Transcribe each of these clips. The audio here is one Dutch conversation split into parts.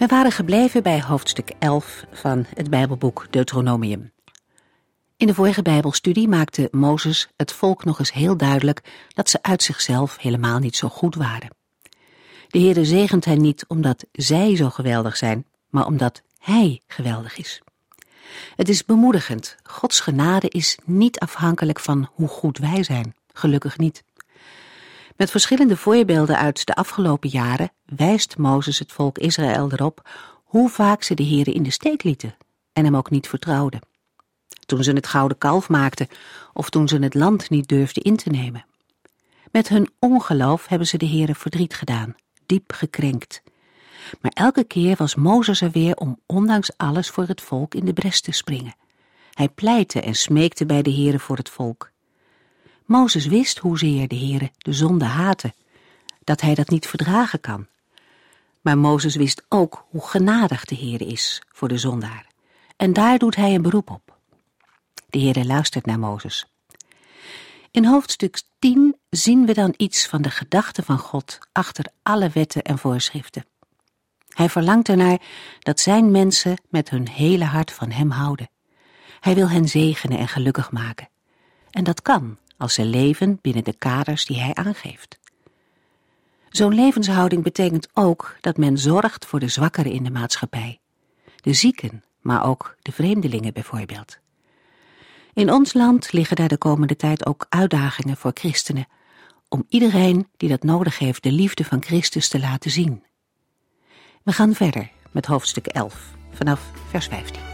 We waren gebleven bij hoofdstuk 11 van het Bijbelboek Deuteronomium. In de vorige Bijbelstudie maakte Mozes het volk nog eens heel duidelijk dat ze uit zichzelf helemaal niet zo goed waren. De Heere zegent hen niet omdat zij zo geweldig zijn, maar omdat Hij geweldig is. Het is bemoedigend. Gods genade is niet afhankelijk van hoe goed wij zijn. Gelukkig niet. Met verschillende voorbeelden uit de afgelopen jaren wijst Mozes het volk Israël erop hoe vaak ze de Heere in de steek lieten en hem ook niet vertrouwden. Toen ze het gouden kalf maakten of toen ze het land niet durfden in te nemen. Met hun ongeloof hebben ze de Heere verdriet gedaan, diep gekrenkt. Maar elke keer was Mozes er weer om ondanks alles voor het volk in de bres te springen. Hij pleitte en smeekte bij de Heere voor het volk. Mozes wist hoezeer de Heere de zonde haatte, dat hij dat niet verdragen kan. Maar Mozes wist ook hoe genadig de Heere is voor de zondaar. En daar doet hij een beroep op. De Heere luistert naar Mozes. In hoofdstuk 10 zien we dan iets van de gedachte van God achter alle wetten en voorschriften. Hij verlangt ernaar dat zijn mensen met hun hele hart van hem houden. Hij wil hen zegenen en gelukkig maken. En dat kan als ze leven binnen de kaders die hij aangeeft. Zo'n levenshouding betekent ook dat men zorgt voor de zwakkeren in de maatschappij, de zieken, maar ook de vreemdelingen bijvoorbeeld. In ons land liggen daar de komende tijd ook uitdagingen voor christenen, om iedereen die dat nodig heeft de liefde van Christus te laten zien. We gaan verder met hoofdstuk 11, vanaf vers 15.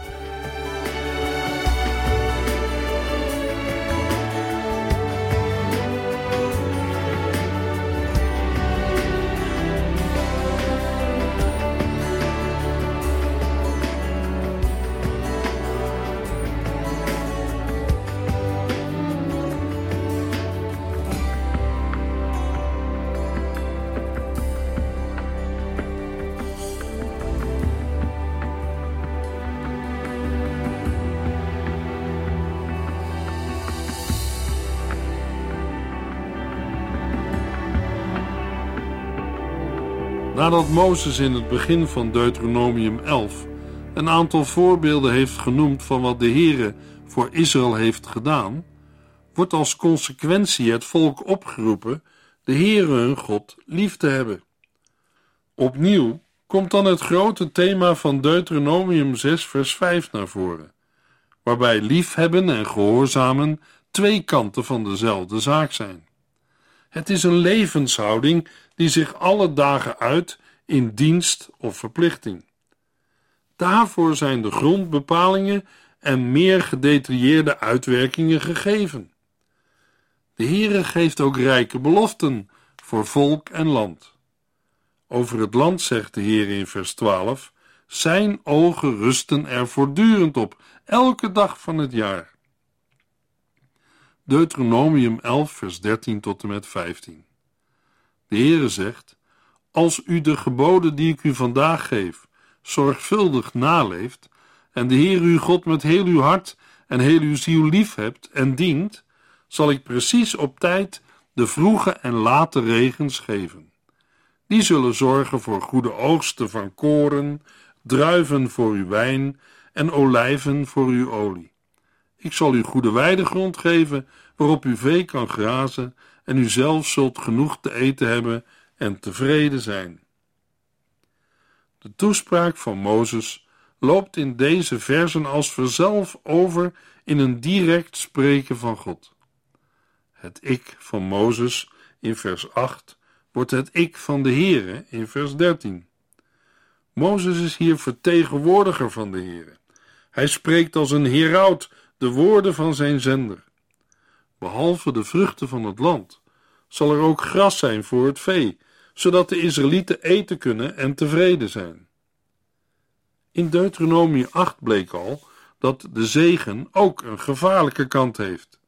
Nadat Mozes in het begin van Deuteronomium 11 een aantal voorbeelden heeft genoemd van wat de Heere voor Israël heeft gedaan, wordt als consequentie het volk opgeroepen de Heere hun God lief te hebben. Opnieuw komt dan het grote thema van Deuteronomium 6 vers 5 naar voren, waarbij liefhebben en gehoorzamen twee kanten van dezelfde zaak zijn. Het is een levenshouding die zich alle dagen uit in dienst of verplichting. Daarvoor zijn de grondbepalingen en meer gedetailleerde uitwerkingen gegeven. De Heere geeft ook rijke beloften voor volk en land. Over het land zegt de Heer in vers 12: Zijn ogen rusten er voortdurend op, elke dag van het jaar. Deuteronomium 11, vers 13 tot en met 15. De Heere zegt: Als u de geboden die ik u vandaag geef zorgvuldig naleeft en de Heer uw God met heel uw hart en heel uw ziel lief hebt en dient, zal ik precies op tijd de vroege en late regens geven. Die zullen zorgen voor goede oogsten van koren, druiven voor uw wijn en olijven voor uw olie. Ik zal u goede weidegrond geven waarop uw vee kan grazen en u zelf zult genoeg te eten hebben en tevreden zijn. De toespraak van Mozes loopt in deze versen als vanzelf over in een direct spreken van God. Het ik van Mozes in vers 8 wordt het ik van de Heere in vers 13. Mozes is hier vertegenwoordiger van de Heere. Hij spreekt als een heraut de woorden van zijn zender. Behalve de vruchten van het land zal er ook gras zijn voor het vee, zodat de Israëlieten eten kunnen en tevreden zijn. In Deuteronomie 8 bleek al dat de zegen ook een gevaarlijke kant heeft,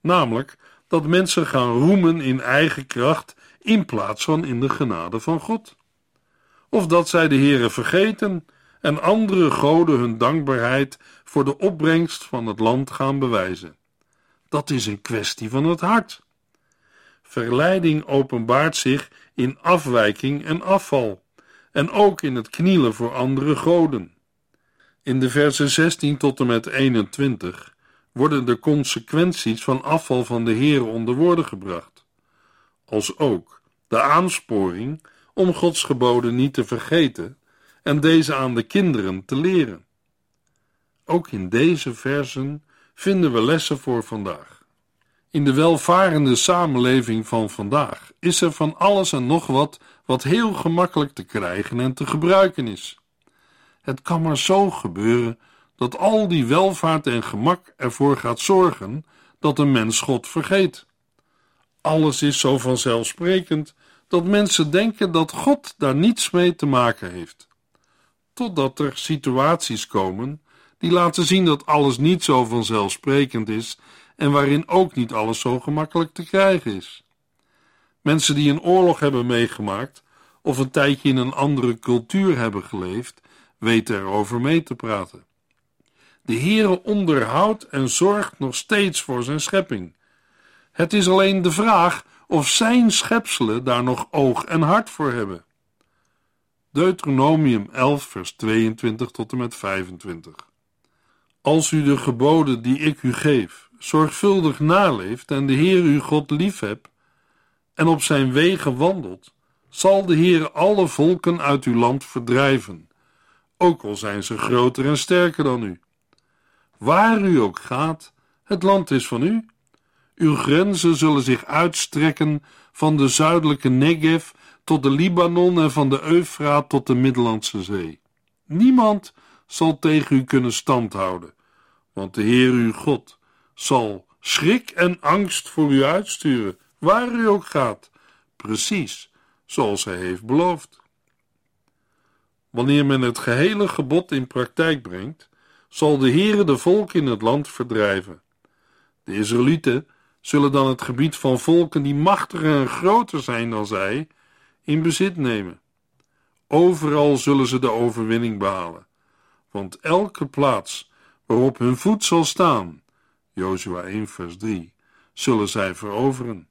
namelijk dat mensen gaan roemen in eigen kracht in plaats van in de genade van God. Of dat zij de Heere vergeten en andere goden hun dankbaarheid voor de opbrengst van het land gaan bewijzen. Dat is een kwestie van het hart. Verleiding openbaart zich in afwijking en afval, en ook in het knielen voor andere goden. In de versen 16 tot en met 21 worden de consequenties van afval van de Heer onder woorden gebracht, als ook de aansporing om Gods geboden niet te vergeten en deze aan de kinderen te leren. Ook in deze versen vinden we lessen voor vandaag. In de welvarende samenleving van vandaag is er van alles en nog wat wat heel gemakkelijk te krijgen en te gebruiken is. Het kan maar zo gebeuren dat al die welvaart en gemak ervoor gaat zorgen dat een mens God vergeet. Alles is zo vanzelfsprekend dat mensen denken dat God daar niets mee te maken heeft. Totdat er situaties komen die laten zien dat alles niet zo vanzelfsprekend is en waarin ook niet alles zo gemakkelijk te krijgen is. Mensen die een oorlog hebben meegemaakt of een tijdje in een andere cultuur hebben geleefd, weten erover mee te praten. De Heere onderhoudt en zorgt nog steeds voor zijn schepping. Het is alleen de vraag of zijn schepselen daar nog oog en hart voor hebben. Deuteronomium 11, vers 22 tot en met 25. Als u de geboden die ik u geef zorgvuldig naleeft en de Heer uw God liefhebt en op zijn wegen wandelt, zal de Heer alle volken uit uw land verdrijven, ook al zijn ze groter en sterker dan u. Waar u ook gaat, het land is van u. Uw grenzen zullen zich uitstrekken van de zuidelijke Negev tot de Libanon en van de Eufraat tot de Middellandse Zee. Niemand zal tegen u kunnen standhouden, want de Heer uw God zal schrik en angst voor u uitsturen, waar u ook gaat, precies zoals hij heeft beloofd. Wanneer men het gehele gebod in praktijk brengt, zal de Heere de volk in het land verdrijven. De Israëlieten zullen dan het gebied van volken die machtiger en groter zijn dan zij in bezit nemen. Overal zullen ze de overwinning behalen, want elke plaats waarop hun voet zal staan, Jozua 1 vers 3, zullen zij veroveren.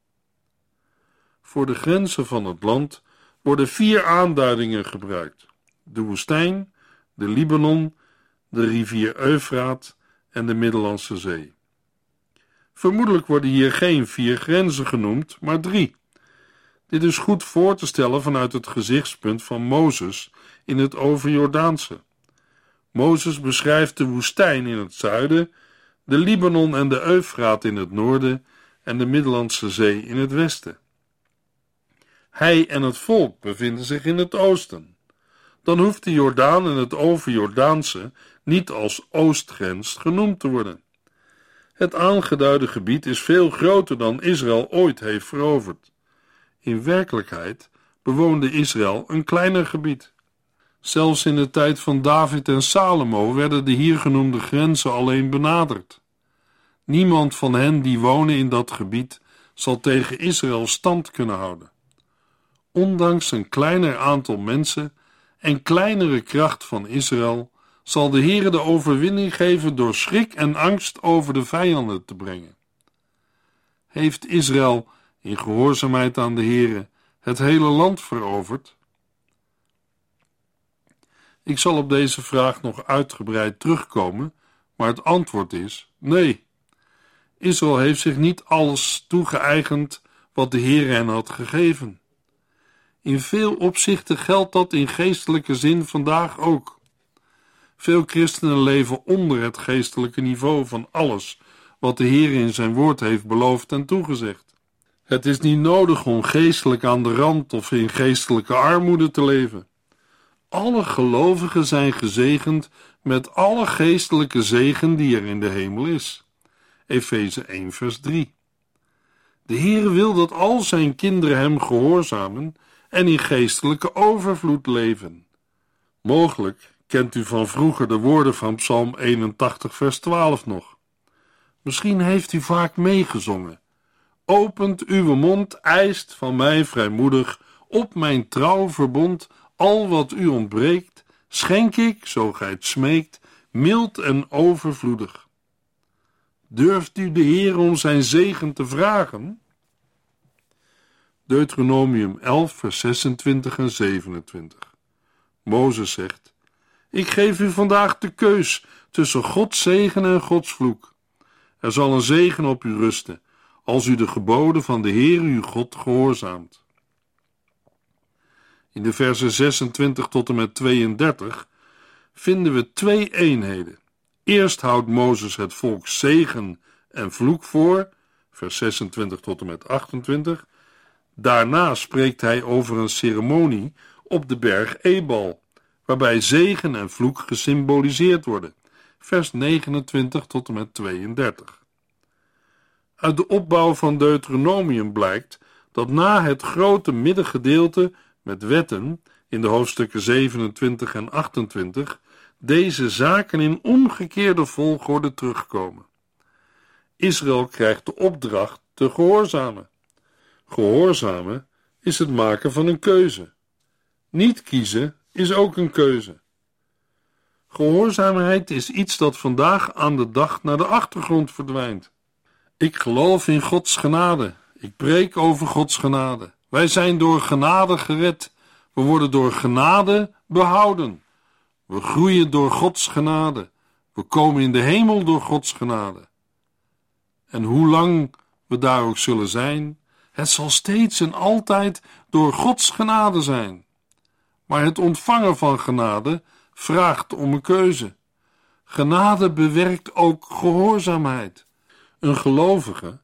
Voor de grenzen van het land worden vier aanduidingen gebruikt: de woestijn, de Libanon, de rivier Eufraat en de Middellandse Zee. Vermoedelijk worden hier geen vier grenzen genoemd, maar drie. Dit is goed voor te stellen vanuit het gezichtspunt van Mozes in het overjordaanse. Mozes beschrijft de woestijn in het zuiden, de Libanon en de Eufraat in het noorden en de Middellandse Zee in het westen. Hij en het volk bevinden zich in het oosten. Dan hoeft de Jordaan en het overjordaanse niet als oostgrens genoemd te worden. Het aangeduide gebied is veel groter dan Israël ooit heeft veroverd. In werkelijkheid bewoonde Israël een kleiner gebied. Zelfs in de tijd van David en Salomo werden de hier genoemde grenzen alleen benaderd. Niemand van hen die wonen in dat gebied zal tegen Israël stand kunnen houden. Ondanks een kleiner aantal mensen en kleinere kracht van Israël zal de Heere de overwinning geven door schrik en angst over de vijanden te brengen. Heeft Israël in gehoorzaamheid aan de Heere het hele land veroverd? Ik zal op deze vraag nog uitgebreid terugkomen, maar het antwoord is nee. Israël heeft zich niet alles toegeëigend wat de Heer hen had gegeven. In veel opzichten geldt dat in geestelijke zin vandaag ook. Veel christenen leven onder het geestelijke niveau van alles wat de Heer in zijn woord heeft beloofd en toegezegd. Het is niet nodig om geestelijk aan de rand of in geestelijke armoede te leven. Alle gelovigen zijn gezegend met alle geestelijke zegen die er in de hemel is. Efeze 1 vers 3. De Heer wil dat al zijn kinderen hem gehoorzamen en in geestelijke overvloed leven. Mogelijk kent u van vroeger de woorden van Psalm 81, vers 12 nog. Misschien heeft u vaak meegezongen. Opent uw mond, eist van mij vrijmoedig op mijn trouw verbond al wat u ontbreekt, schenk ik, zo gij het smeekt, mild en overvloedig. Durft u de Heer om zijn zegen te vragen? Deuteronomium 11, vers 26 en 27. Mozes zegt: Ik geef u vandaag de keus tussen Gods zegen en Gods vloek. Er zal een zegen op u rusten, als u de geboden van de Heer uw God gehoorzaamt. In de versen 26 tot en met 32 vinden we twee eenheden. Eerst houdt Mozes het volk zegen en vloek voor, vers 26 tot en met 28. Daarna spreekt hij over een ceremonie op de berg Ebal, waarbij zegen en vloek gesymboliseerd worden, vers 29 tot en met 32. Uit de opbouw van Deuteronomium blijkt dat na het grote middengedeelte met wetten in de hoofdstukken 27 en 28 deze zaken in omgekeerde volgorde terugkomen. Israël krijgt de opdracht te gehoorzamen. Gehoorzamen is het maken van een keuze. Niet kiezen is ook een keuze. Gehoorzaamheid is iets dat vandaag aan de dag naar de achtergrond verdwijnt. Ik geloof in Gods genade. Ik preek over Gods genade. Wij zijn door genade gered. We worden door genade behouden. We groeien door Gods genade. We komen in de hemel door Gods genade. En hoe lang we daar ook zullen zijn, het zal steeds en altijd door Gods genade zijn. Maar het ontvangen van genade vraagt om een keuze. Genade bewerkt ook gehoorzaamheid. Een gelovige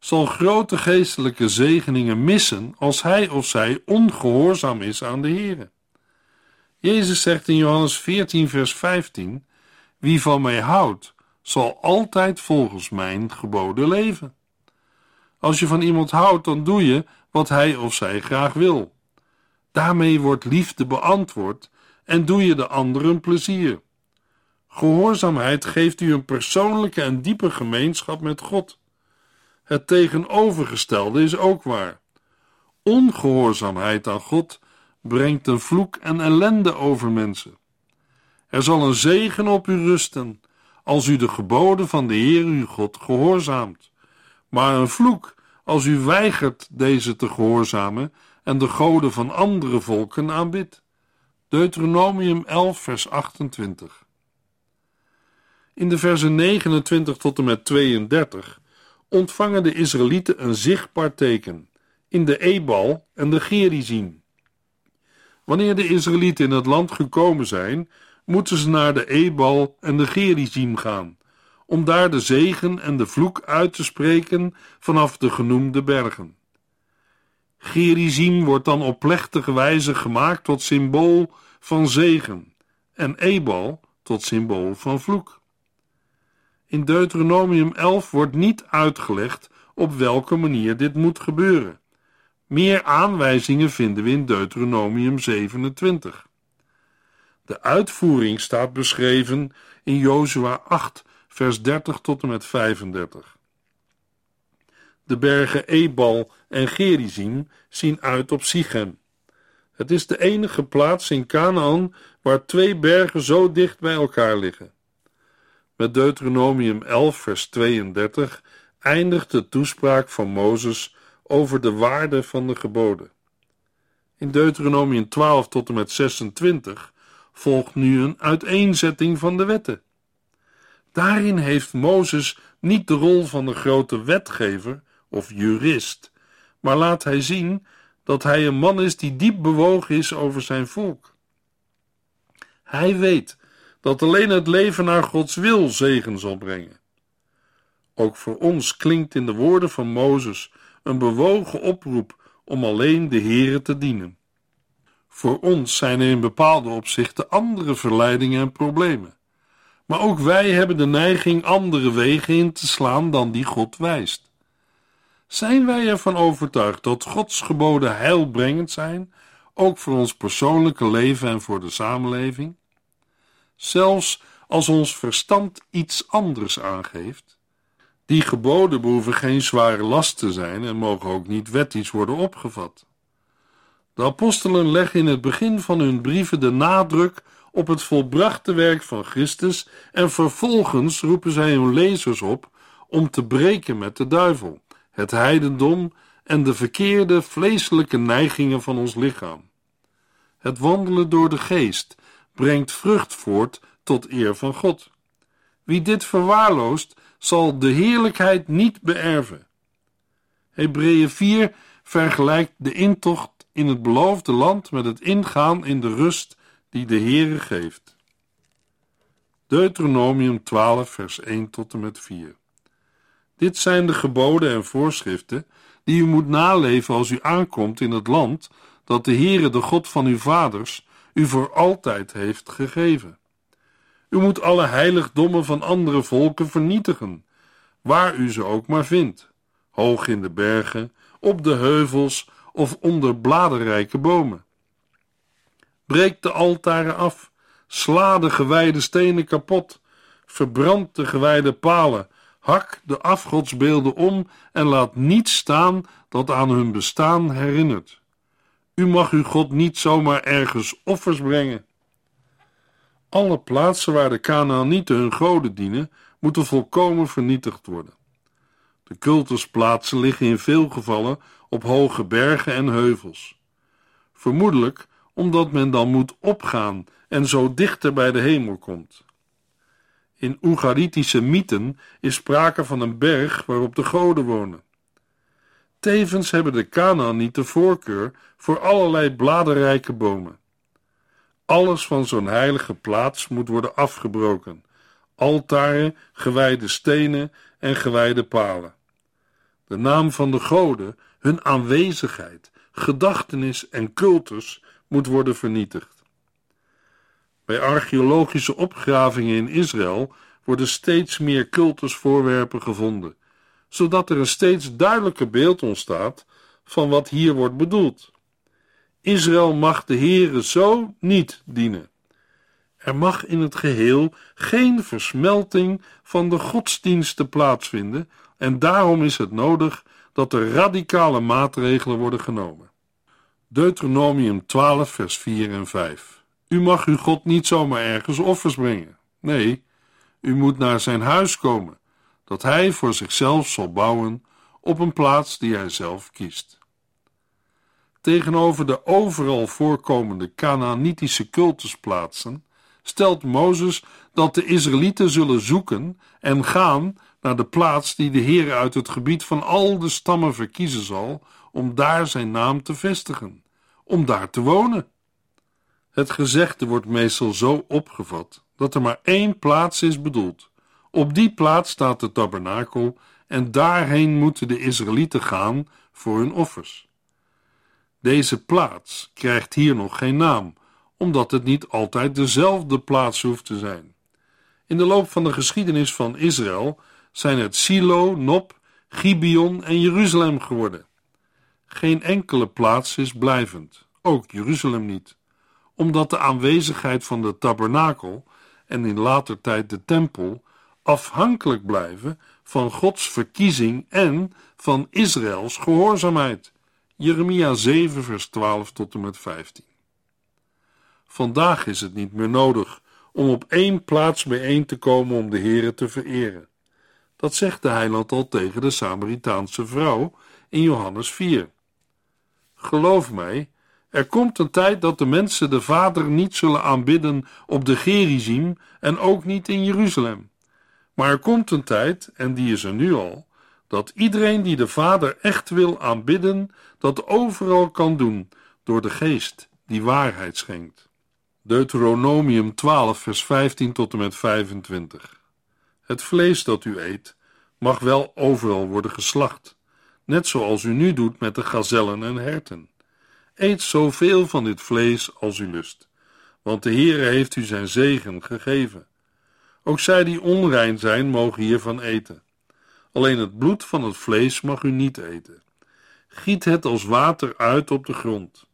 zal grote geestelijke zegeningen missen als hij of zij ongehoorzaam is aan de Heer. Jezus zegt in Johannes 14, vers 15: Wie van mij houdt, zal altijd volgens mijn geboden leven. Als je van iemand houdt, dan doe je wat hij of zij graag wil. Daarmee wordt liefde beantwoord en doe je de ander een plezier. Gehoorzaamheid geeft u een persoonlijke en diepe gemeenschap met God. Het tegenovergestelde is ook waar. Ongehoorzaamheid aan God brengt een vloek en ellende over mensen. Er zal een zegen op u rusten als u de geboden van de Heer uw God gehoorzaamt, maar een vloek als u weigert deze te gehoorzamen en de goden van andere volken aanbidt. Deuteronomium 11, vers 28. In de versen 29 tot en met 32 ontvangen de Israëlieten een zichtbaar teken in de Ebal en de Gerizim. Wanneer de Israëlieten in het land gekomen zijn, moeten ze naar de Ebal en de Gerizim gaan, om daar de zegen en de vloek uit te spreken vanaf de genoemde bergen. Gerizim wordt dan op plechtige wijze gemaakt tot symbool van zegen en Ebal tot symbool van vloek. In Deuteronomium 11 wordt niet uitgelegd op welke manier dit moet gebeuren. Meer aanwijzingen vinden we in Deuteronomium 27. De uitvoering staat beschreven in Jozua 8, vers 30 tot en met 35. De bergen Ebal en Gerizim zien uit op Sichem. Het is de enige plaats in Canaan waar twee bergen zo dicht bij elkaar liggen. Met Deuteronomium 11, vers 32 eindigt de toespraak van Mozes over de waarde van de geboden. In Deuteronomium 12 tot en met 26 volgt nu een uiteenzetting van de wetten. Daarin heeft Mozes niet de rol van de grote wetgever of jurist, maar laat hij zien dat hij een man is die diep bewogen is over zijn volk. Hij weet dat alleen het leven naar Gods wil zegen zal brengen. Ook voor ons klinkt in de woorden van Mozes een bewogen oproep om alleen de Heere te dienen. Voor ons zijn er in bepaalde opzichten andere verleidingen en problemen. Maar ook wij hebben de neiging andere wegen in te slaan dan die God wijst. Zijn wij ervan overtuigd dat Gods geboden heilbrengend zijn, ook voor ons persoonlijke leven en voor de samenleving? Zelfs als ons verstand iets anders aangeeft? Die geboden behoeven geen zware last te zijn en mogen ook niet wettisch worden opgevat. De apostelen leggen in het begin van hun brieven de nadruk op het volbrachte werk van Christus en vervolgens roepen zij hun lezers op om te breken met de duivel, het heidendom en de verkeerde vleeselijke neigingen van ons lichaam. Het wandelen door de geest brengt vrucht voort tot eer van God. Wie dit verwaarloost, zal de heerlijkheid niet beërven. Hebreeën 4 vergelijkt de intocht in het beloofde land met het ingaan in de rust die de Heere geeft. Deuteronomium 12 vers 1 tot en met 4 Dit zijn de geboden en voorschriften die u moet naleven als u aankomt in het land dat de Heere, de God van uw vaders, u voor altijd heeft gegeven. U moet alle heiligdommen van andere volken vernietigen, waar u ze ook maar vindt, hoog in de bergen, op de heuvels of onder bladerrijke bomen. Breek de altaren af, sla de gewijde stenen kapot, verbrand de gewijde palen, hak de afgodsbeelden om en laat niets staan dat aan hun bestaan herinnert. U mag uw God niet zomaar ergens offers brengen. Alle plaatsen waar de Canaanieten hun goden dienen, moeten volkomen vernietigd worden. De cultusplaatsen liggen in veel gevallen op hoge bergen en heuvels. Vermoedelijk omdat men dan moet opgaan en zo dichter bij de hemel komt. In Oegaritische mythen is sprake van een berg waarop de goden wonen. Tevens hebben de Canaanieten voorkeur voor allerlei bladerrijke bomen. Alles van zo'n heilige plaats moet worden afgebroken: altaren, gewijde stenen en gewijde palen. De naam van de goden, hun aanwezigheid, gedachtenis en cultus moet worden vernietigd. Bij archeologische opgravingen in Israël worden steeds meer cultusvoorwerpen gevonden, zodat er een steeds duidelijker beeld ontstaat van wat hier wordt bedoeld. Israël mag de Heere zo niet dienen. Er mag in het geheel geen versmelting van de godsdiensten plaatsvinden en daarom is het nodig dat er radicale maatregelen worden genomen. Deuteronomium 12 vers 4 en 5 U mag uw God niet zomaar ergens offers brengen. Nee, u moet naar zijn huis komen, dat hij voor zichzelf zal bouwen op een plaats die hij zelf kiest. Tegenover de overal voorkomende Canaanitische cultusplaatsen stelt Mozes dat de Israëlieten zullen zoeken en gaan naar de plaats die de Heer uit het gebied van al de stammen verkiezen zal om daar zijn naam te vestigen, om daar te wonen. Het gezegde wordt meestal zo opgevat dat er maar één plaats is bedoeld. Op die plaats staat de tabernakel en daarheen moeten de Israëlieten gaan voor hun offers. Deze plaats krijgt hier nog geen naam, omdat het niet altijd dezelfde plaats hoeft te zijn. In de loop van de geschiedenis van Israël zijn het Silo, Nob, Gibeon en Jeruzalem geworden. Geen enkele plaats is blijvend, ook Jeruzalem niet, omdat de aanwezigheid van de tabernakel en in later tijd de tempel afhankelijk blijven van Gods verkiezing en van Israëls gehoorzaamheid. Jeremia 7, vers 12 tot en met 15. Vandaag is het niet meer nodig om op één plaats bijeen te komen om de Heere te vereren. Dat zegt de heiland al tegen de Samaritaanse vrouw in Johannes 4. Geloof mij, er komt een tijd dat de mensen de Vader niet zullen aanbidden op de Gerizim en ook niet in Jeruzalem. Maar er komt een tijd, en die is er nu al, dat iedereen die de Vader echt wil aanbidden, dat overal kan doen door de Geest die waarheid schenkt. Deuteronomium 12, vers 15 tot en met 25. Het vlees dat u eet, mag wel overal worden geslacht, net zoals u nu doet met de gazellen en herten. Eet zoveel van dit vlees als u lust, want de Heere heeft u zijn zegen gegeven. Ook zij die onrein zijn, mogen hiervan eten. Alleen het bloed van het vlees mag u niet eten. Giet het als water uit op de grond.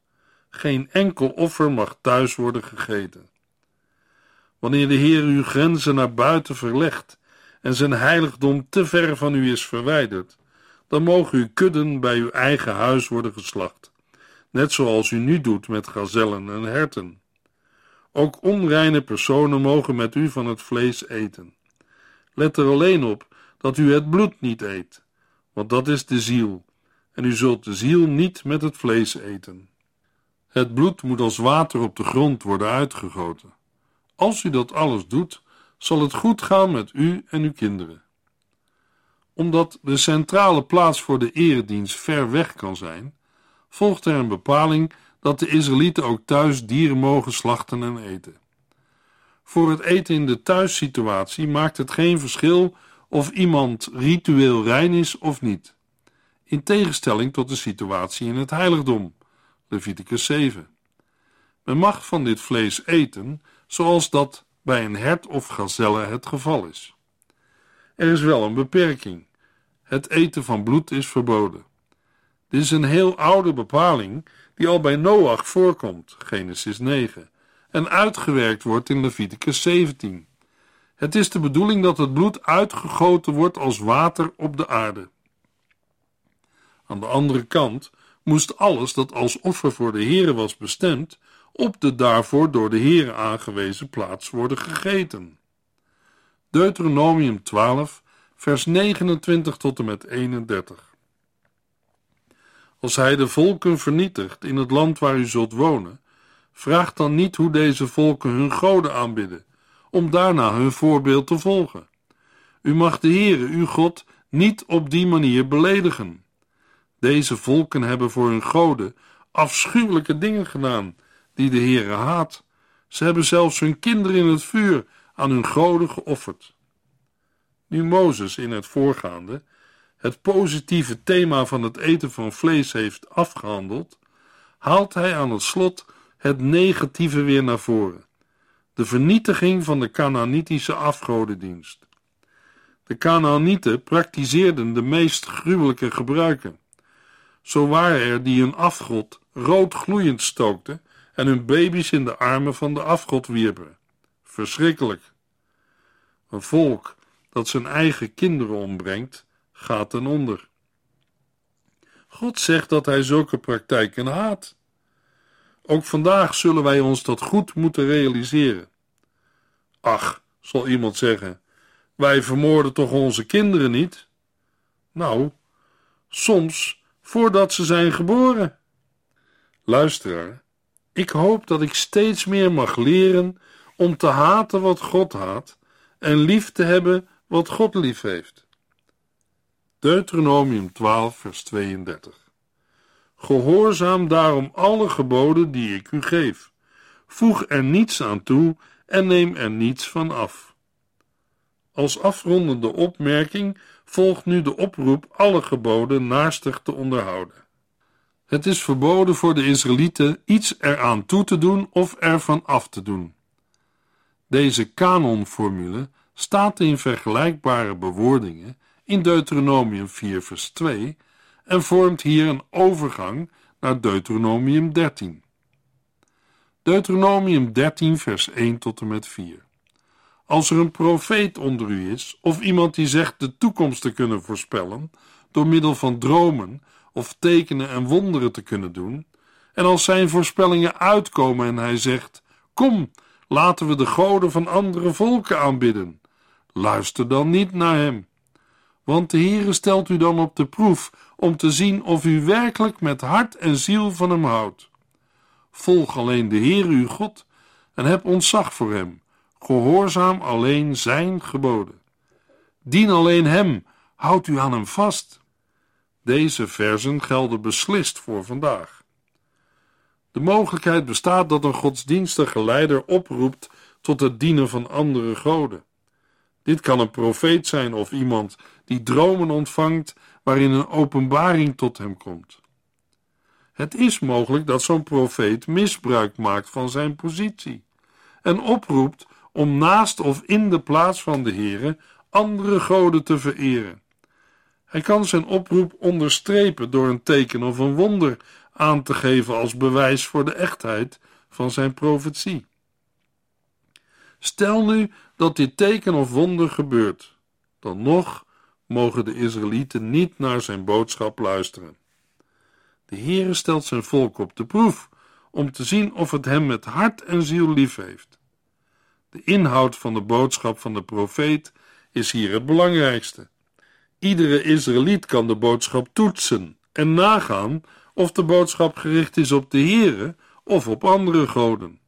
Geen enkel offer mag thuis worden gegeten. Wanneer de Heer uw grenzen naar buiten verlegt en zijn heiligdom te ver van u is verwijderd, dan mogen uw kudden bij uw eigen huis worden geslacht, net zoals u nu doet met gazellen en herten. Ook onreine personen mogen met u van het vlees eten. Let er alleen op dat u het bloed niet eet, want dat is de ziel, en u zult de ziel niet met het vlees eten. Het bloed moet als water op de grond worden uitgegoten. Als u dat alles doet, zal het goed gaan met u en uw kinderen. Omdat de centrale plaats voor de eredienst ver weg kan zijn, volgt er een bepaling dat de Israëlieten ook thuis dieren mogen slachten en eten. Voor het eten in de thuissituatie maakt het geen verschil of iemand ritueel rein is of niet, in tegenstelling tot de situatie in het heiligdom, Leviticus 7. Men mag van dit vlees eten, zoals dat bij een hert of gazelle het geval is. Er is wel een beperking. Het eten van bloed is verboden. Dit is een heel oude bepaling die al bij Noach voorkomt, Genesis 9, en uitgewerkt wordt in Leviticus 17. Het is de bedoeling dat het bloed uitgegoten wordt als water op de aarde. Aan de andere kant moest alles dat als offer voor de Here was bestemd, op de daarvoor door de Here aangewezen plaats worden gegeten. Deuteronomium 12, vers 29 tot en met 31. Als hij de volken vernietigt in het land waar u zult wonen, vraag dan niet hoe deze volken hun goden aanbidden, om daarna hun voorbeeld te volgen. U mag de Heere, uw God, niet op die manier beledigen. Deze volken hebben voor hun goden afschuwelijke dingen gedaan, die de Heere haat. Ze hebben zelfs hun kinderen in het vuur aan hun goden geofferd. Nu Mozes in het voorgaande het positieve thema van het eten van vlees heeft afgehandeld, haalt hij aan het slot het negatieve weer naar voren: de vernietiging van de Canaanitische afgodendienst. De Canaanieten praktiseerden de meest gruwelijke gebruiken. Zo waren er die hun afgod rood gloeiend stookten en hun baby's in de armen van de afgod wierpen. Verschrikkelijk. Een volk dat zijn eigen kinderen ombrengt, gaat ten onder. God zegt dat hij zulke praktijken haat. Ook vandaag zullen wij ons dat goed moeten realiseren. Ach, zal iemand zeggen, wij vermoorden toch onze kinderen niet? Nou, soms voordat ze zijn geboren. Luisteraar, ik hoop dat ik steeds meer mag leren om te haten wat God haat en lief te hebben wat God lief heeft. Deuteronomium 12, vers 32. Gehoorzaam daarom alle geboden die ik u geef. Voeg er niets aan toe en neem er niets van af. Als afrondende opmerking volgt nu de oproep alle geboden naastig te onderhouden. Het is verboden voor de Israëlieten iets eraan toe te doen of ervan af te doen. Deze kanonformule staat in vergelijkbare bewoordingen in Deuteronomium 4, vers 2 en vormt hier een overgang naar Deuteronomium 13. Deuteronomium 13, vers 1 tot en met 4. Als er een profeet onder u is, of iemand die zegt de toekomst te kunnen voorspellen, door middel van dromen of tekenen en wonderen te kunnen doen, en als zijn voorspellingen uitkomen en hij zegt: Kom, laten we de goden van andere volken aanbidden, luister dan niet naar hem. Want de Heere stelt u dan op de proef om te zien of u werkelijk met hart en ziel van hem houdt. Volg alleen de Heer uw God en heb ontzag voor hem. Gehoorzaam alleen zijn geboden. Dien alleen hem, houd u aan hem vast. Deze versen gelden beslist voor vandaag. De mogelijkheid bestaat dat een godsdienstige leider oproept tot het dienen van andere goden. Dit kan een profeet zijn of iemand die dromen ontvangt waarin een openbaring tot hem komt. Het is mogelijk dat zo'n profeet misbruik maakt van zijn positie en oproept om naast of in de plaats van de Heere andere goden te vereren. Hij kan zijn oproep onderstrepen door een teken of een wonder aan te geven als bewijs voor de echtheid van zijn profetie. Stel nu dat dit teken of wonder gebeurt, dan nog mogen de Israëlieten niet naar zijn boodschap luisteren. De Heere stelt zijn volk op de proef om te zien of het hem met hart en ziel lief heeft. De inhoud van de boodschap van de profeet is hier het belangrijkste. Iedere Israëliet kan de boodschap toetsen en nagaan of de boodschap gericht is op de Heere of op andere goden.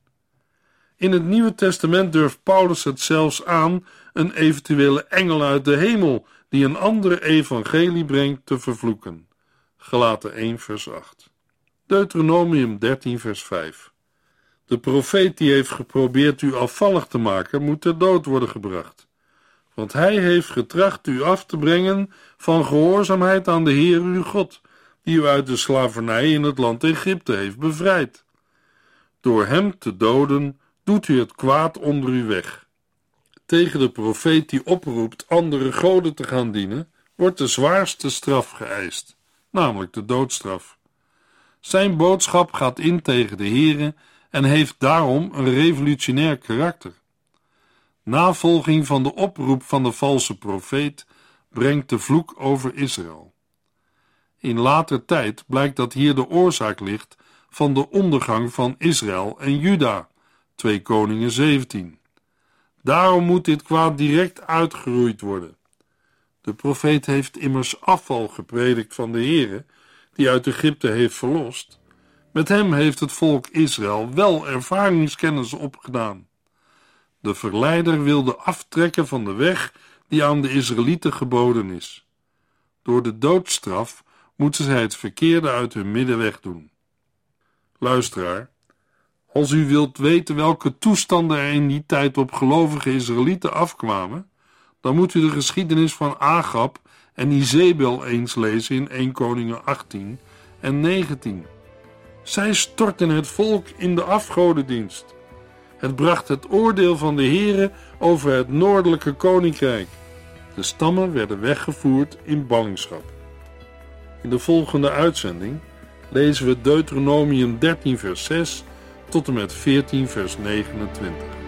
In het Nieuwe Testament durft Paulus het zelfs aan een eventuele engel uit de hemel die een andere evangelie brengt te vervloeken. Gelaten 1 vers 8. Deuteronomium 13 vers 5. De profeet die heeft geprobeerd u afvallig te maken, moet ter dood worden gebracht. Want hij heeft getracht u af te brengen van gehoorzaamheid aan de Heer uw God, die u uit de slavernij in het land Egypte heeft bevrijd. Door hem te doden, doet u het kwaad onder u weg. Tegen de profeet die oproept andere goden te gaan dienen, wordt de zwaarste straf geëist, namelijk de doodstraf. Zijn boodschap gaat in tegen de Here en heeft daarom een revolutionair karakter. Navolging van de oproep van de valse profeet brengt de vloek over Israël. In later tijd blijkt dat hier de oorzaak ligt van de ondergang van Israël en Juda, 2 Koningen 17. Daarom moet dit kwaad direct uitgeroeid worden. De profeet heeft immers afval gepredikt van de Heere, die uit Egypte heeft verlost. Met hem heeft het volk Israël wel ervaringskennis opgedaan. De verleider wilde aftrekken van de weg die aan de Israëlieten geboden is. Door de doodstraf moeten zij het verkeerde uit hun midden wegdoen. Luisteraar, als u wilt weten welke toestanden er in die tijd op gelovige Israëlieten afkwamen, dan moet u de geschiedenis van Agab en Izebel eens lezen in 1 Koningen 18 en 19. Zij stortten het volk in de afgodendienst. Het bracht het oordeel van de Heere over het noordelijke koninkrijk. De stammen werden weggevoerd in ballingschap. In de volgende uitzending lezen we Deuteronomium 13 vers 6 tot en met 14 vers 29.